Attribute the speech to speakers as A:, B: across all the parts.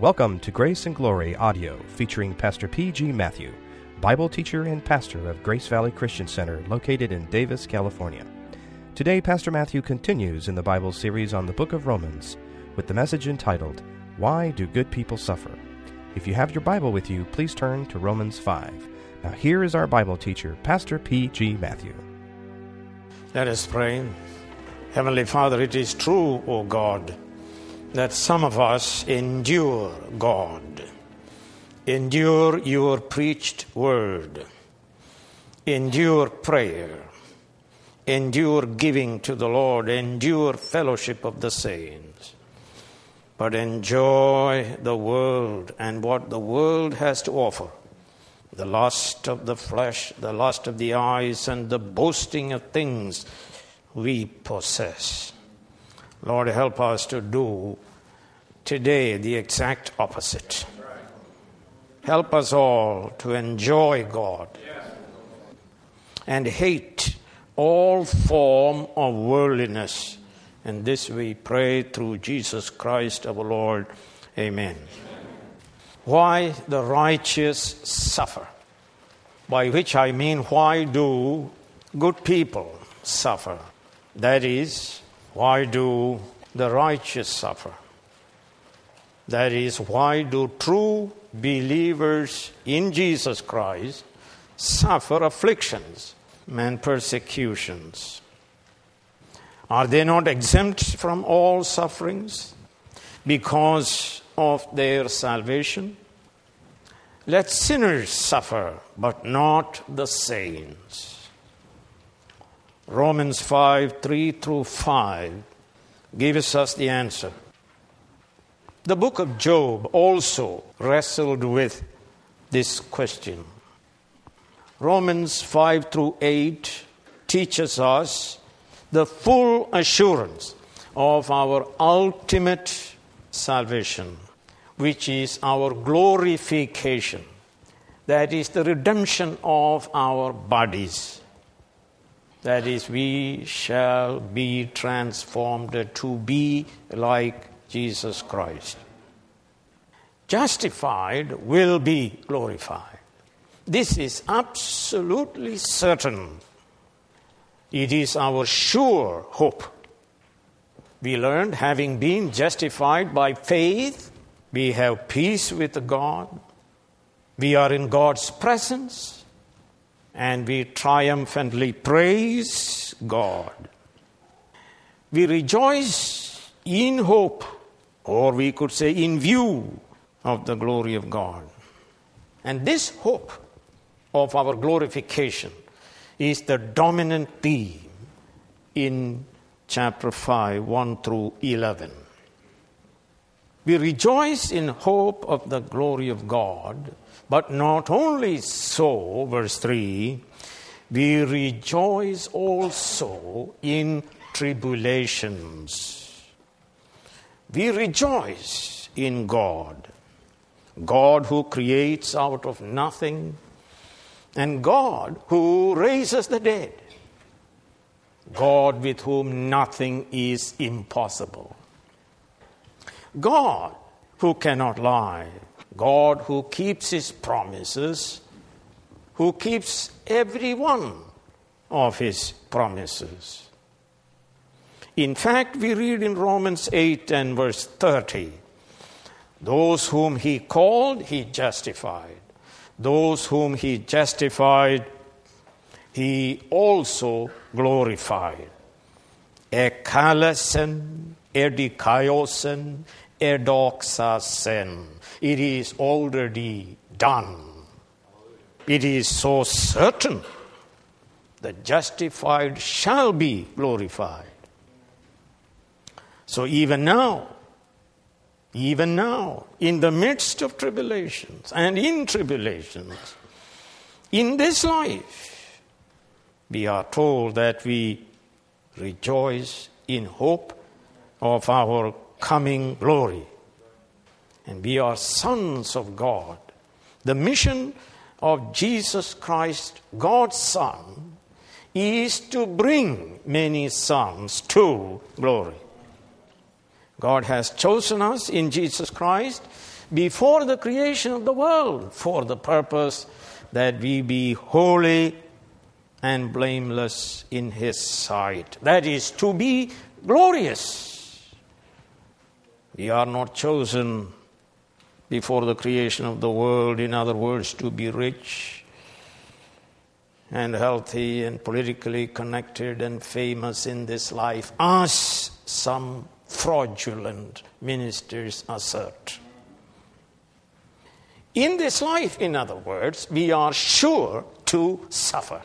A: Welcome to Grace and Glory Audio featuring Pastor P.G. Matthew, Bible teacher and pastor of Grace Valley Christian Center located in Davis, California. Today, Pastor Matthew continues in the Bible series on the book of Romans with the message entitled, Why Do Good People Suffer? If you have your Bible with you, please turn to Romans 5. Now, here is our Bible teacher, Pastor P.G. Matthew.
B: Let us pray. Heavenly Father, it is true, O God that some of us endure God, endure your preached word, endure prayer, endure giving to the Lord, endure fellowship of the saints, but enjoy the world and what the world has to offer the lust of the flesh, the lust of the eyes, and the boasting of things we possess. Lord, help us to do today the exact opposite. Help us all to enjoy God and hate all form of worldliness. And this we pray through Jesus Christ our Lord. Amen. Why the righteous suffer? By which I mean, why do good people suffer? That is, why do the righteous suffer? That is, why do true believers in Jesus Christ suffer afflictions and persecutions? Are they not exempt from all sufferings because of their salvation? Let sinners suffer, but not the saints. Romans 5 3 through 5 gives us the answer. The book of Job also wrestled with this question. Romans 5 through 8 teaches us the full assurance of our ultimate salvation, which is our glorification. That is the redemption of our bodies that is, we shall be transformed to be like Jesus Christ. Justified will be glorified. This is absolutely certain. It is our sure hope. We learned, having been justified by faith, we have peace with God. We are in God's presence and we triumphantly praise God. We rejoice in hope, or we could say in view of the glory of God. And this hope of our glorification is the dominant theme in chapter 5, 1 through 11. We rejoice in hope of the glory of God but not only so, verse 3, we rejoice also in tribulations. We rejoice in God, God who creates out of nothing, and God who raises the dead, God with whom nothing is impossible, God who cannot lie God who keeps his promises, who keeps every one of his promises. In fact, we read in Romans 8 and verse 30 those whom he called, he justified. Those whom he justified, he also glorified. Ekalasen, edikaiosen, edoxasen. It is already done. It is so certain the justified shall be glorified. So even now, even now, in the midst of tribulations and in tribulations, in this life, we are told that we rejoice in hope of our coming glory. And we are sons of God. The mission of Jesus Christ, God's Son, is to bring many sons to glory. God has chosen us in Jesus Christ before the creation of the world for the purpose that we be holy and blameless in His sight. That is, to be glorious. We are not chosen before the creation of the world, in other words, to be rich and healthy and politically connected and famous in this life, as some fraudulent ministers assert. In this life, in other words, we are sure to suffer.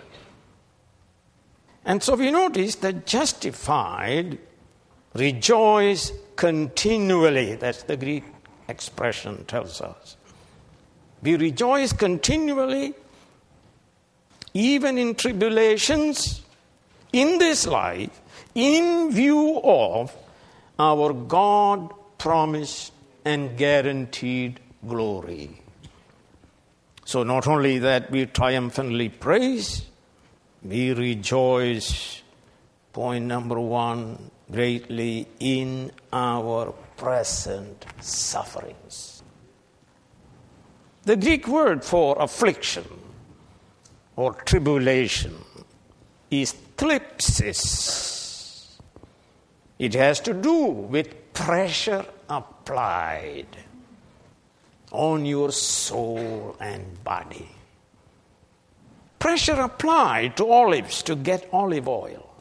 B: And so we notice that justified rejoice continually. That's the Greek expression tells us. We rejoice continually, even in tribulations, in this life, in view of our God promised and guaranteed glory. So, not only that we triumphantly praise, we rejoice, point number one, greatly in our present sufferings. The Greek word for affliction or tribulation is thlipsis. It has to do with pressure applied on your soul and body. Pressure applied to olives to get olive oil.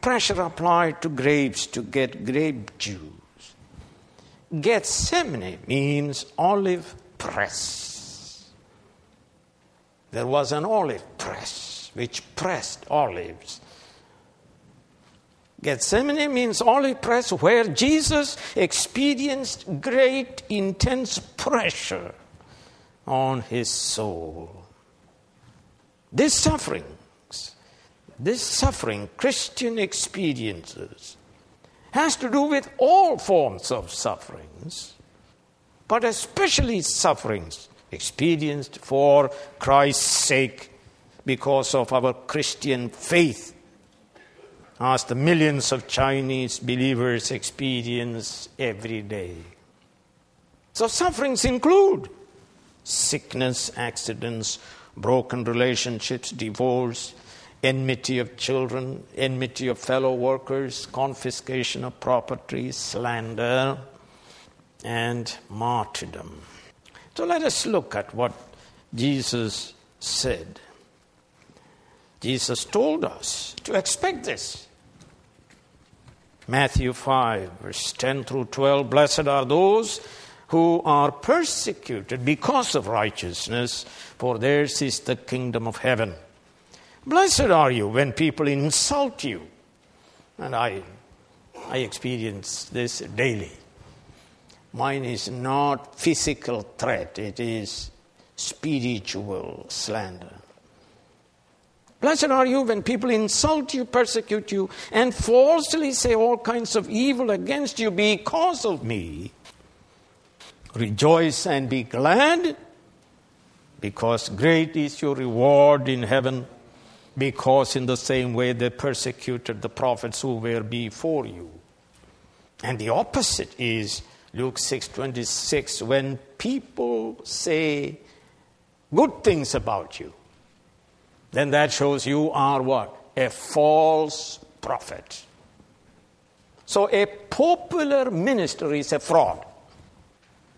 B: Pressure applied to grapes to get grape juice. Gethsemane means olive press. There was an olive press which pressed olives Gethsemane means olive press where Jesus experienced great, intense pressure on his soul. This sufferings, this suffering Christian experiences, has to do with all forms of sufferings, but especially sufferings experienced for Christ's sake because of our Christian faith as the millions of Chinese believers experience every day. So, sufferings include sickness, accidents, broken relationships, divorce, enmity of children, enmity of fellow workers, confiscation of property, slander, and martyrdom. So, let us look at what Jesus said. Jesus told us to expect this. Matthew 5, verse 10 through 12 Blessed are those who are persecuted because of righteousness, for theirs is the kingdom of heaven. Blessed are you when people insult you. And I, I experience this daily. Mine is not physical threat, it is spiritual slander. Blessed are you when people insult you, persecute you, and falsely say all kinds of evil against you because of me. Rejoice and be glad, because great is your reward in heaven, because in the same way they persecuted the prophets who were before you. And the opposite is Luke 6:26 when people say good things about you then that shows you are what? A false prophet. So a popular minister is a fraud.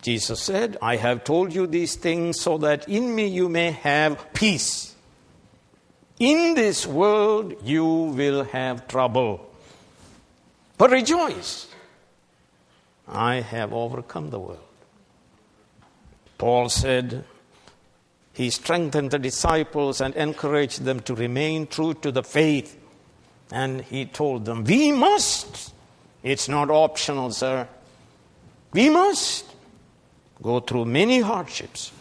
B: Jesus said, I have told you these things so that in me you may have peace. In this world you will have trouble. But rejoice. I have overcome the world. Paul said, he strengthened the disciples and encouraged them to remain true to the faith. And he told them, We must. It's not optional, sir. We must go through many hardships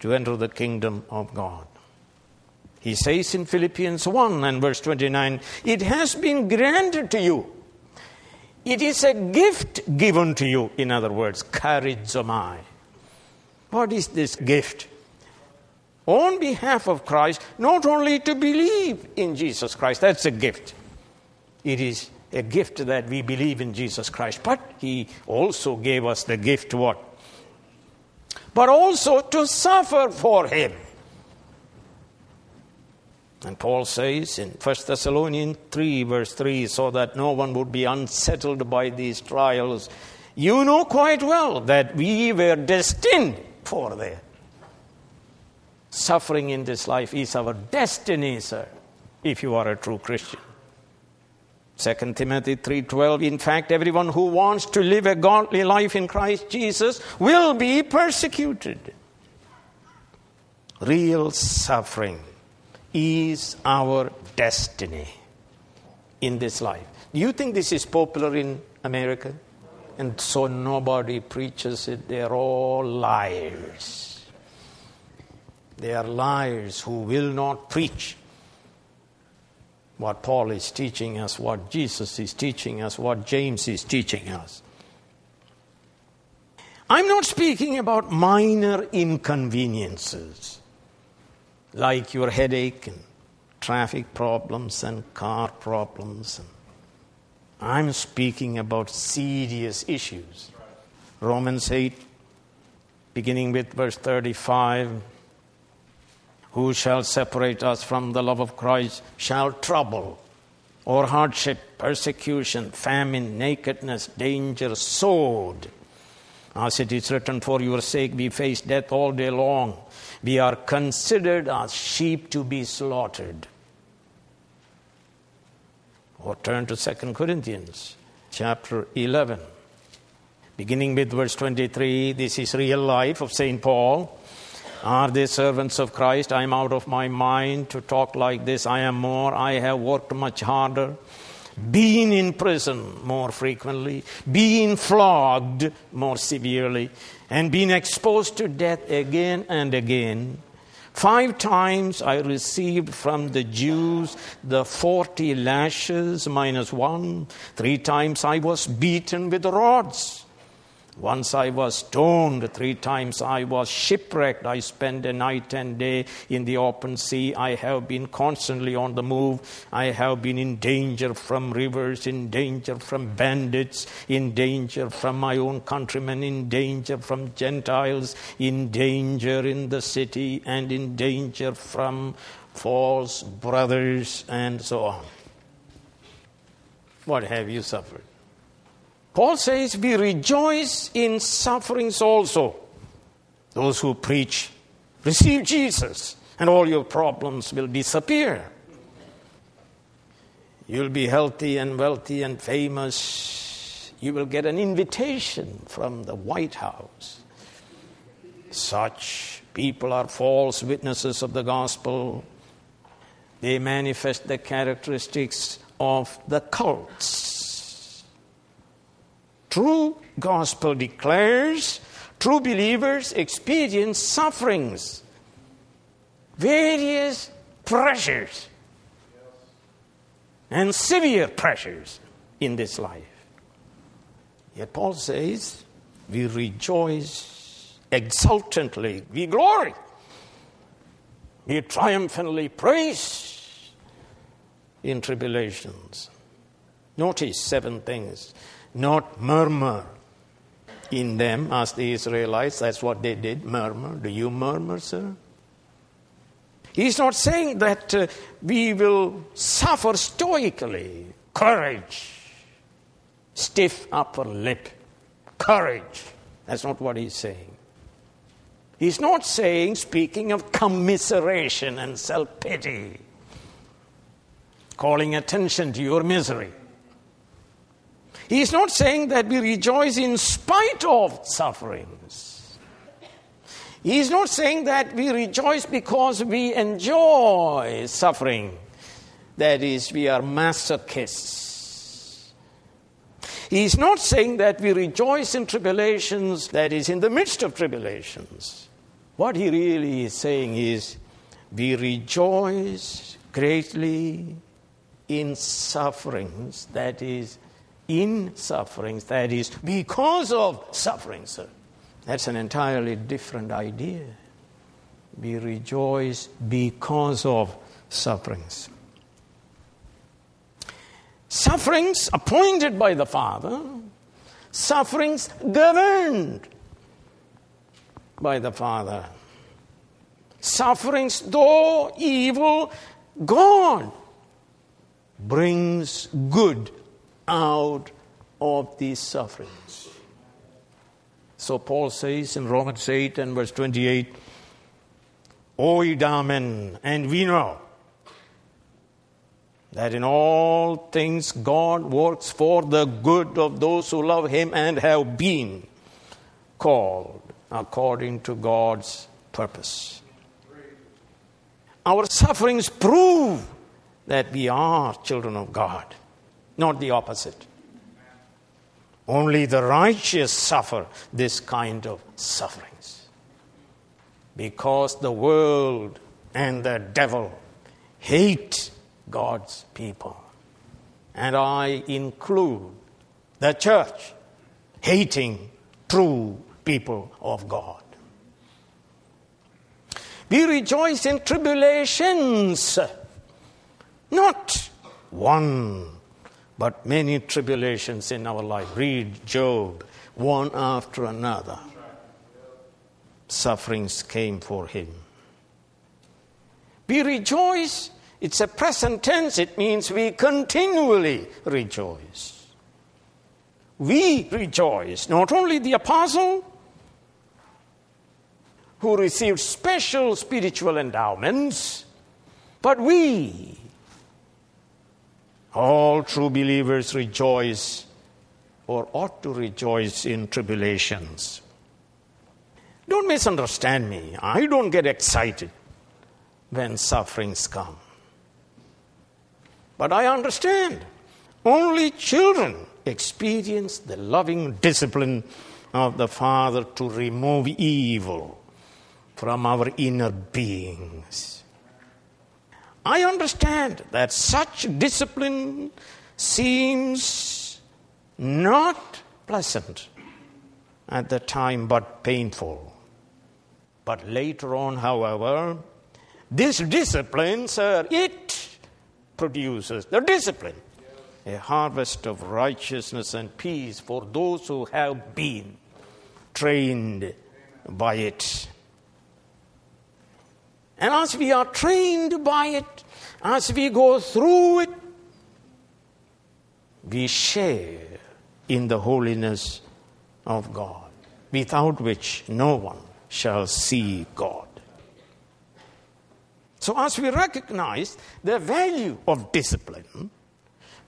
B: to enter the kingdom of God. He says in Philippians 1 and verse 29 It has been granted to you. It is a gift given to you. In other words, charizomai. What is this gift? on behalf of Christ, not only to believe in Jesus Christ, that's a gift. It is a gift that we believe in Jesus Christ, but He also gave us the gift what? but also to suffer for him. And Paul says in 1 Thessalonians 3, verse 3, so that no one would be unsettled by these trials, you know quite well that we were destined for them. Suffering in this life is our destiny, sir, if you are a true Christian. 2 Timothy 3:12 In fact everyone who wants to live a godly life in Christ Jesus will be persecuted. Real suffering is our destiny in this life. Do you think this is popular in America? And so nobody preaches it. They're all liars. They are liars who will not preach what Paul is teaching us, what Jesus is teaching us, what James is teaching us. I'm not speaking about minor inconveniences like your headache and traffic problems and car problems. I'm speaking about serious issues. Romans 8, beginning with verse 35 Who shall separate us from the love of Christ? Shall trouble or hardship, persecution, famine, nakedness, danger, sword. As it is written, For your sake we face death all day long we are considered as sheep to be slaughtered. Or turn to 2 Corinthians chapter 11. Beginning with verse 23, this is real life of St. Paul. Are they servants of Christ? I am out of my mind to talk like this. I am more. I have worked much harder. Been in prison more frequently. being flogged more severely and being exposed to death again and again. Five times I received from the Jews the 40 lashes minus one. Three times I was beaten with rods. Once I was stoned, three times I was shipwrecked. I spent a night and day in the open sea. I have been constantly on the move. I have been in danger from rivers, in danger from bandits, in danger from my own countrymen, in danger from Gentiles, in danger in the city, and in danger from false brothers, and so on. What have you suffered? Paul says we rejoice in sufferings also. Those who preach, receive Jesus, and all your problems will disappear. You'll be healthy and wealthy and famous. You will get an invitation from the White House. Such people are false witnesses of the gospel. They manifest the characteristics of the cults True gospel declares true believers experience sufferings, various pressures, and severe pressures in this life. Yet Paul says, we rejoice exultantly, we glory, we triumphantly praise in tribulations. Notice seven things not murmur in them as the Israelites. That's what they did murmur. Do you murmur, sir? He's not saying that uh, we will suffer stoically. Courage. Stiff upper lip. Courage. That's not what he's saying. He's not saying, speaking of commiseration and self pity, calling attention to your misery. He's not saying that we rejoice in spite of sufferings. He is not saying that we rejoice because we enjoy suffering. That is, we are masochists. He is not saying that we rejoice in tribulations, that is, in the midst of tribulations. What he really is saying is, we rejoice greatly in sufferings, that is, in sufferings, that is, because of suffering, sir. That's an entirely different idea. We rejoice because of sufferings. Sufferings appointed by the Father, sufferings governed by the Father. Sufferings, though evil, God brings good out of these sufferings. So Paul says in Romans 8 and verse 28, Oidamen, and we know that in all things God works for the good of those who love Him and have been called according to God's purpose. Our sufferings prove that we are children of God, not the opposite. Only the righteous suffer this kind of sufferings. Because the world and the devil hate God's people. And I include the church hating true people of God. We rejoice in tribulations, not one, but many tribulations in our life. Read Job, one after another. Sufferings came for him. We rejoice it's a present tense, it means we continually rejoice. We rejoice, not only the apostle who received special spiritual endowments, but we, all true believers, rejoice or ought to rejoice in tribulations. Don't misunderstand me. I don't get excited when sufferings come. But I understand. Only children experience the loving discipline of the Father to remove evil from our inner beings. I understand that such discipline seems not pleasant at the time but painful. But later on, however, this discipline, sir, it produces the discipline a harvest of righteousness and peace for those who have been trained by it. And as we are trained by it, as we go through it, we share in the holiness of God, without which no one shall see God. So, as we recognize the value of discipline,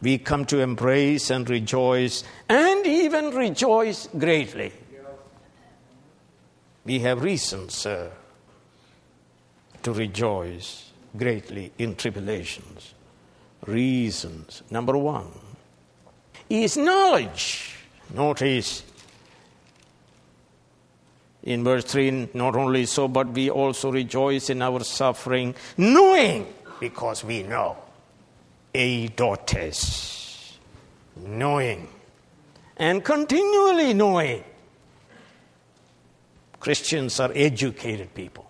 B: we come to embrace and rejoice, and even rejoice greatly. We have reason, reasons, to rejoice greatly in tribulations. Reasons. Number one is knowledge. Notice in verse 3, not only so, but we also rejoice in our suffering, knowing, because we know. a Eidotes, knowing, and continually knowing. Christians are educated people,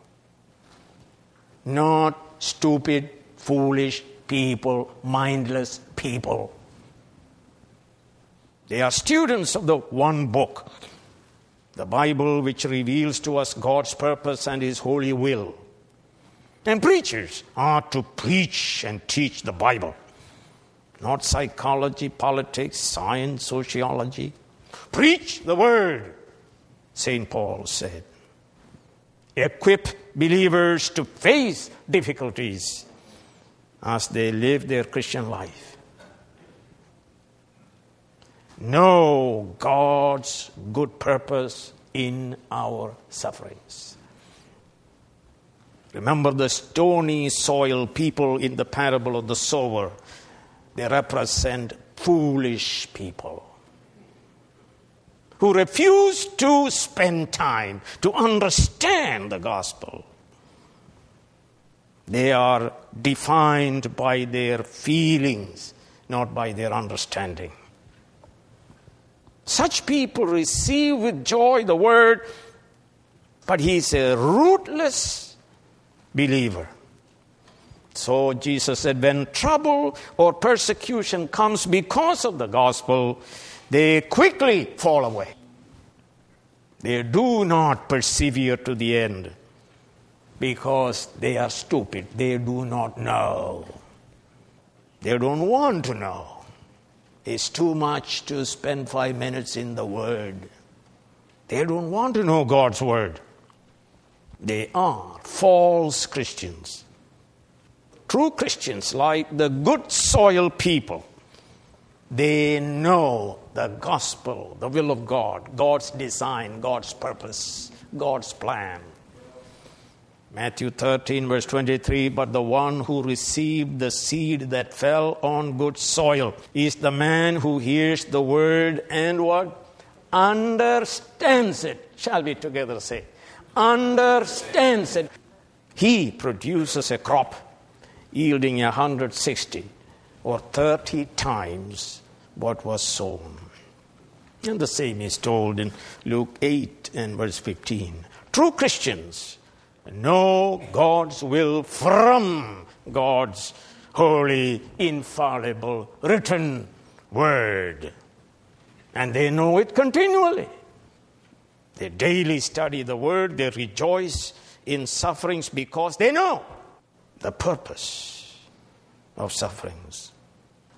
B: not stupid, foolish people, mindless people. They are students of the one book the Bible, which reveals to us God's purpose and His holy will. And preachers are to preach and teach the Bible, not psychology, politics, science, sociology. Preach the Word, St. Paul said. Equip believers to face difficulties as they live their Christian life know God's good purpose in our sufferings. Remember the stony soil people in the parable of the sower. They represent foolish people who refuse to spend time to understand the gospel. They are defined by their feelings, not by their understanding. Such people receive with joy the word, but he's a rootless believer. So Jesus said, when trouble or persecution comes because of the gospel, they quickly fall away. They do not persevere to the end because they are stupid. They do not know. They don't want to know. It's too much to spend five minutes in the Word. They don't want to know God's Word. They are false Christians. True Christians, like the good soil people, they know the gospel, the will of God, God's design, God's purpose, God's plan. Matthew 13, verse 23 But the one who received the seed that fell on good soil is the man who hears the word and what? Understands it. Shall we together say? Understands it. He produces a crop yielding 160 or 30 times what was sown. And the same is told in Luke 8 and verse 15. True Christians know God's will from God's holy, infallible, written word. And they know it continually. They daily study the word, they rejoice in sufferings because they know the purpose of sufferings.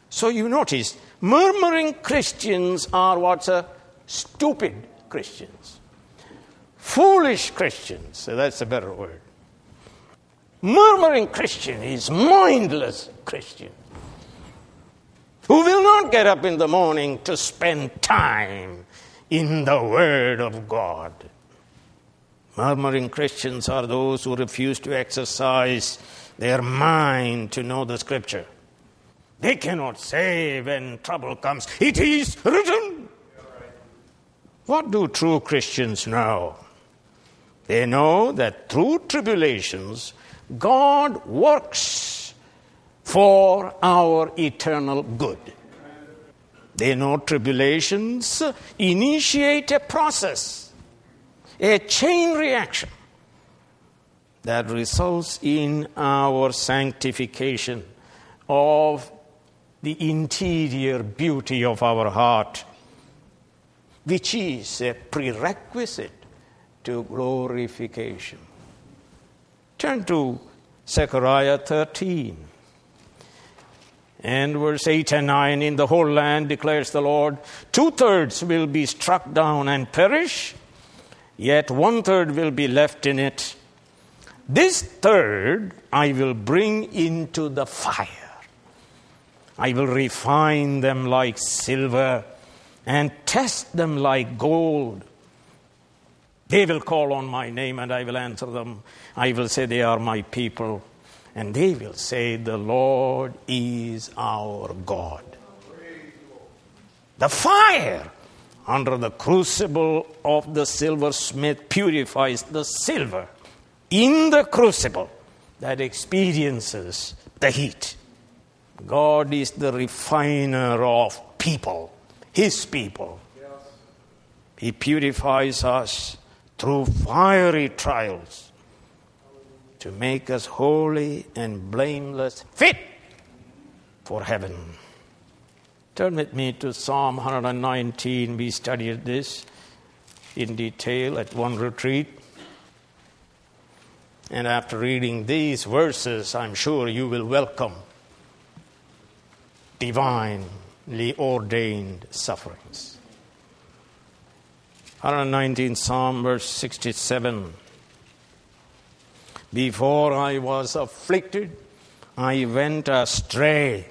B: So you notice, murmuring Christians are what's a stupid Christians. Foolish Christians, so that's a better word. Murmuring Christian is mindless Christian who will not get up in the morning to spend time in the Word of God. Murmuring Christians are those who refuse to exercise their mind to know the Scripture. They cannot say when trouble comes, It is written. What do true Christians know? They know that through tribulations, God works for our eternal good. They know tribulations initiate a process, a chain reaction that results in our sanctification of the interior beauty of our heart, which is a prerequisite to glorification. Turn to Zechariah 13 and verse 8 and 9 In the whole land, declares the Lord, two thirds will be struck down and perish, yet one third will be left in it. This third I will bring into the fire. I will refine them like silver and test them like gold. They will call on my name and I will answer them. I will say they are my people and they will say, The Lord is our God. The fire under the crucible of the silversmith purifies the silver in the crucible that experiences the heat. God is the refiner of people, His people. He purifies us through fiery trials to make us holy and blameless, fit for heaven. Turn with me to Psalm 119. We studied this in detail at one retreat. And after reading these verses, I'm sure you will welcome divinely ordained sufferings. 119 Psalm, verse 67. Before I was afflicted, I went astray,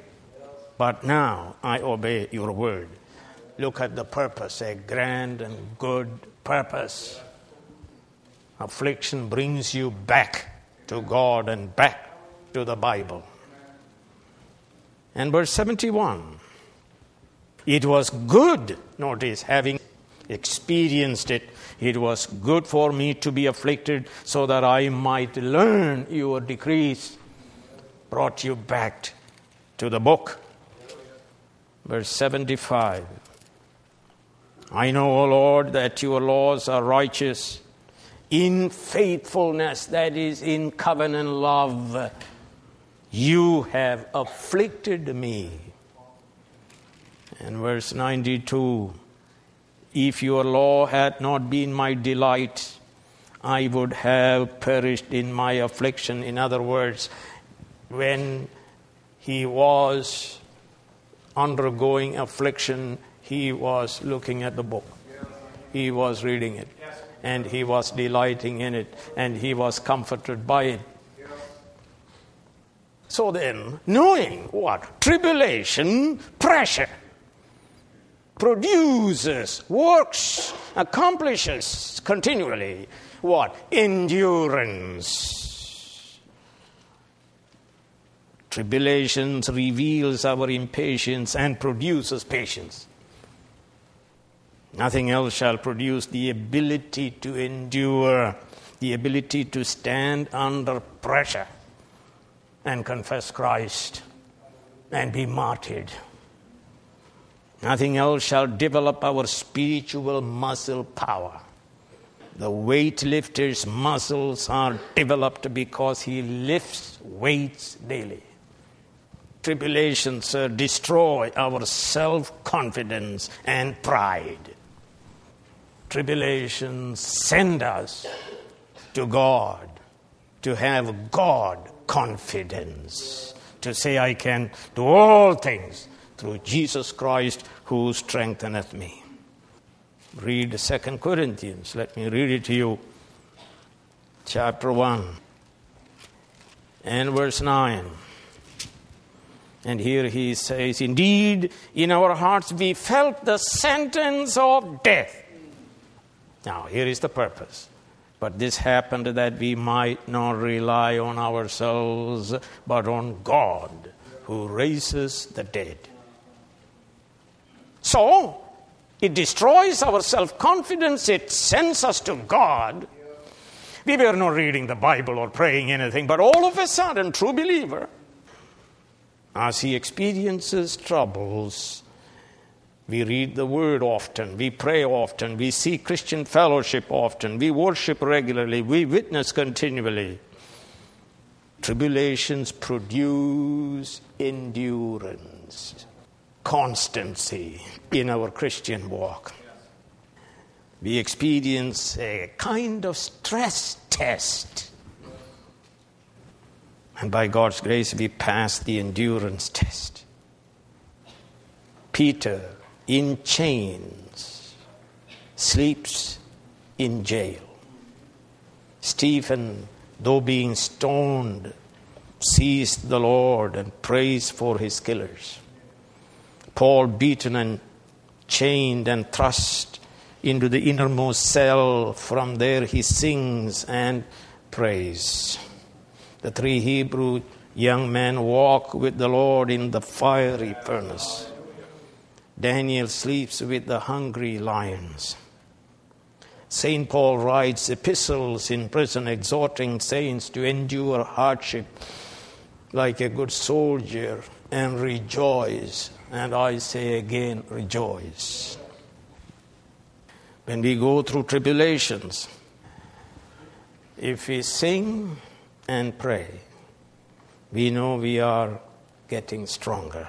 B: but now I obey your word. Look at the purpose, a grand and good purpose. Affliction brings you back to God and back to the Bible. And verse 71 it was good, notice, having experienced it it was good for me to be afflicted so that I might learn your decrees. Brought you back to the book. Verse 75. I know, O Lord, that your laws are righteous in faithfulness, that is, in covenant love. You have afflicted me. And verse 92 If your law had not been my delight, I would have perished in my affliction. In other words, when he was undergoing affliction, he was looking at the book. He was reading it. And he was delighting in it. And he was comforted by it. So then, knowing what? Tribulation, pressure produces, works, accomplishes continually what? Endurance. Tribulations reveals our impatience and produces patience. Nothing else shall produce the ability to endure, the ability to stand under pressure and confess Christ and be martyred. Nothing else shall develop our spiritual muscle power. The weightlifter's muscles are developed because he lifts weights daily. Tribulations uh, destroy our self confidence and pride. Tribulations send us to God to have God confidence to say, I can do all things through Jesus Christ who strengtheneth me. Read 2 Corinthians. Let me read it to you. Chapter 1 and verse 9. And here he says, Indeed, in our hearts we felt the sentence of death. Now, here is the purpose but this happened that we might not rely on ourselves, but on God who raises the dead. So, it destroys our self confidence, it sends us to God. We were not reading the Bible or praying anything, but all of a sudden, true believer, as he experiences troubles, we read the word often, we pray often, we see Christian fellowship often, we worship regularly, we witness continually. Tribulations produce endurance, constancy in our Christian walk. We experience a kind of stress test. And by God's grace, we pass the endurance test. Peter in chains, sleeps in jail. Stephen, though being stoned, sees the Lord and prays for his killers. Paul, beaten and chained and thrust into the innermost cell, from there he sings and prays. The three Hebrew young men walk with the Lord in the fiery furnace. Daniel sleeps with the hungry lions. St. Paul writes epistles in prison exhorting saints to endure hardship like a good soldier and rejoice. And I say again, rejoice. When we go through tribulations, if we sing and pray, we know we are getting stronger.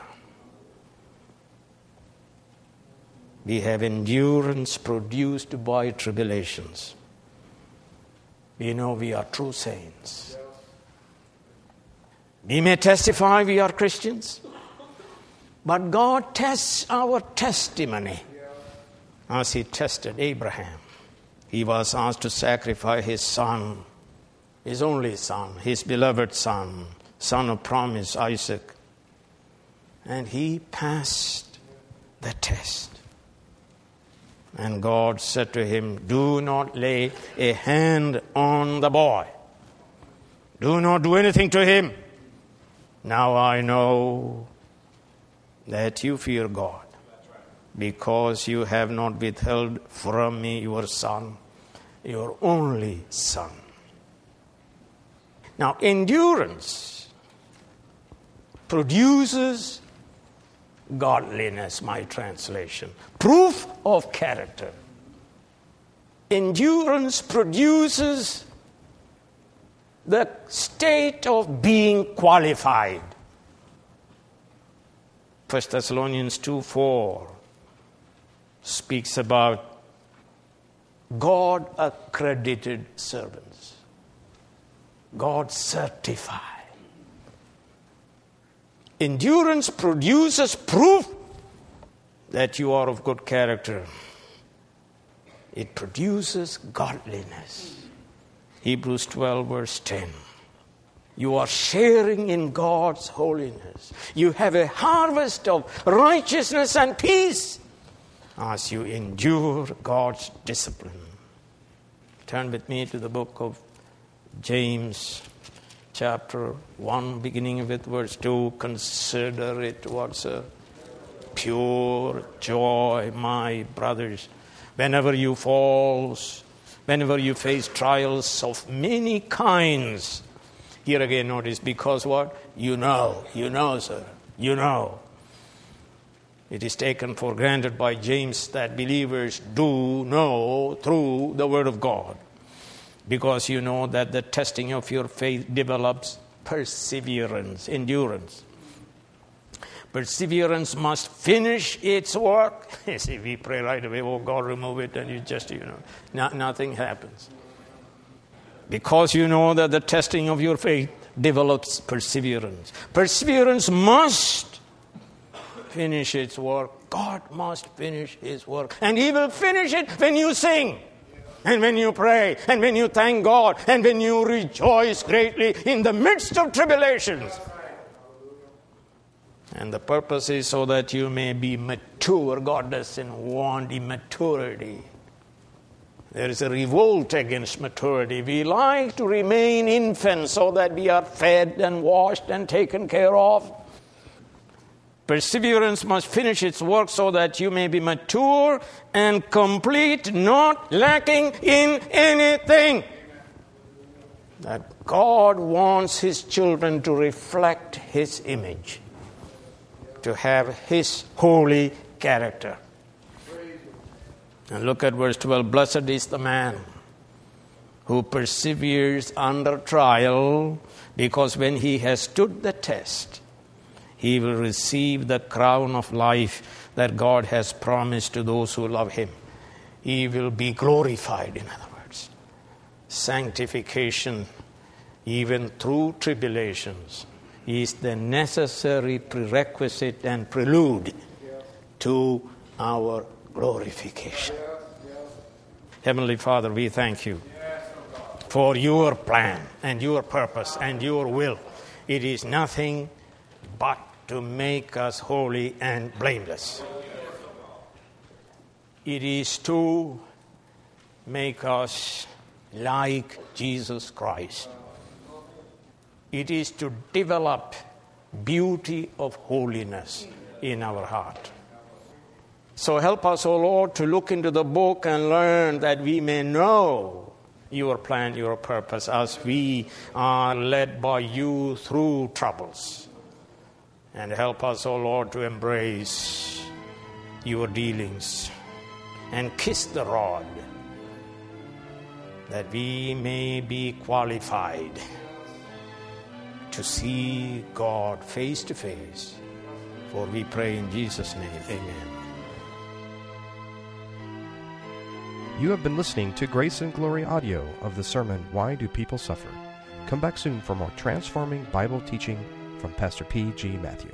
B: We have endurance produced by tribulations. We know we are true saints. We may testify we are Christians, but God tests our testimony as He tested Abraham. He was asked to sacrifice his son, his only son, his beloved son, son of promise, Isaac. And he passed the test. And God said to him, Do not lay a hand on the boy. Do not do anything to him. Now I know that you fear God because you have not withheld from me your son, your only son. Now, endurance produces godliness, my translation. Proof of character. Endurance produces the state of being qualified. 1 Thessalonians 2 4 speaks about God accredited servants, God certified. Endurance produces proof that you are of good character. It produces godliness. Hebrews 12, verse 10. You are sharing in God's holiness. You have a harvest of righteousness and peace as you endure God's discipline. Turn with me to the book of James, chapter 1, beginning with verse 2. Consider it what's a uh, pure joy, my brothers, whenever you fall, whenever you face trials of many kinds. Here again, notice because what? You know, you know, sir, you know. It is taken for granted by James that believers do know through the Word of God. Because you know that the testing of your faith develops perseverance, endurance. Perseverance must finish its work. See, we pray right away, oh God, remove it, and you just, you know, no, nothing happens. Because you know that the testing of your faith develops perseverance. Perseverance must finish its work. God must finish His work. And He will finish it when you sing, and when you pray, and when you thank God, and when you rejoice greatly in the midst of tribulations. And the purpose is so that you may be mature. God doesn't want immaturity. There is a revolt against maturity. We like to remain infants so that we are fed and washed and taken care of. Perseverance must finish its work so that you may be mature and complete, not lacking in anything. That God wants His children to reflect His image, to have His holy character. And look at verse 12 Blessed is the man who perseveres under trial, because when he has stood the test, he will receive the crown of life that God has promised to those who love him. He will be glorified, in other words. Sanctification, even through tribulations, is the necessary prerequisite and prelude to our glorification. Heavenly Father, we thank you for your plan and your purpose and your will. It is nothing but to make us holy and blameless. It is to make us like Jesus Christ. It is to develop beauty of holiness in our heart. So help us, O oh Lord, to look into the book and learn that we may know your plan, your purpose, as we are led by you through troubles. And help us, O oh Lord, to embrace your dealings and kiss the rod that we may be qualified to see God face to face. For we pray in Jesus' name, amen.
A: You have been listening to Grace and Glory audio of the sermon, Why Do People Suffer? Come back soon for more transforming Bible teaching from Pastor P.G. Mathew.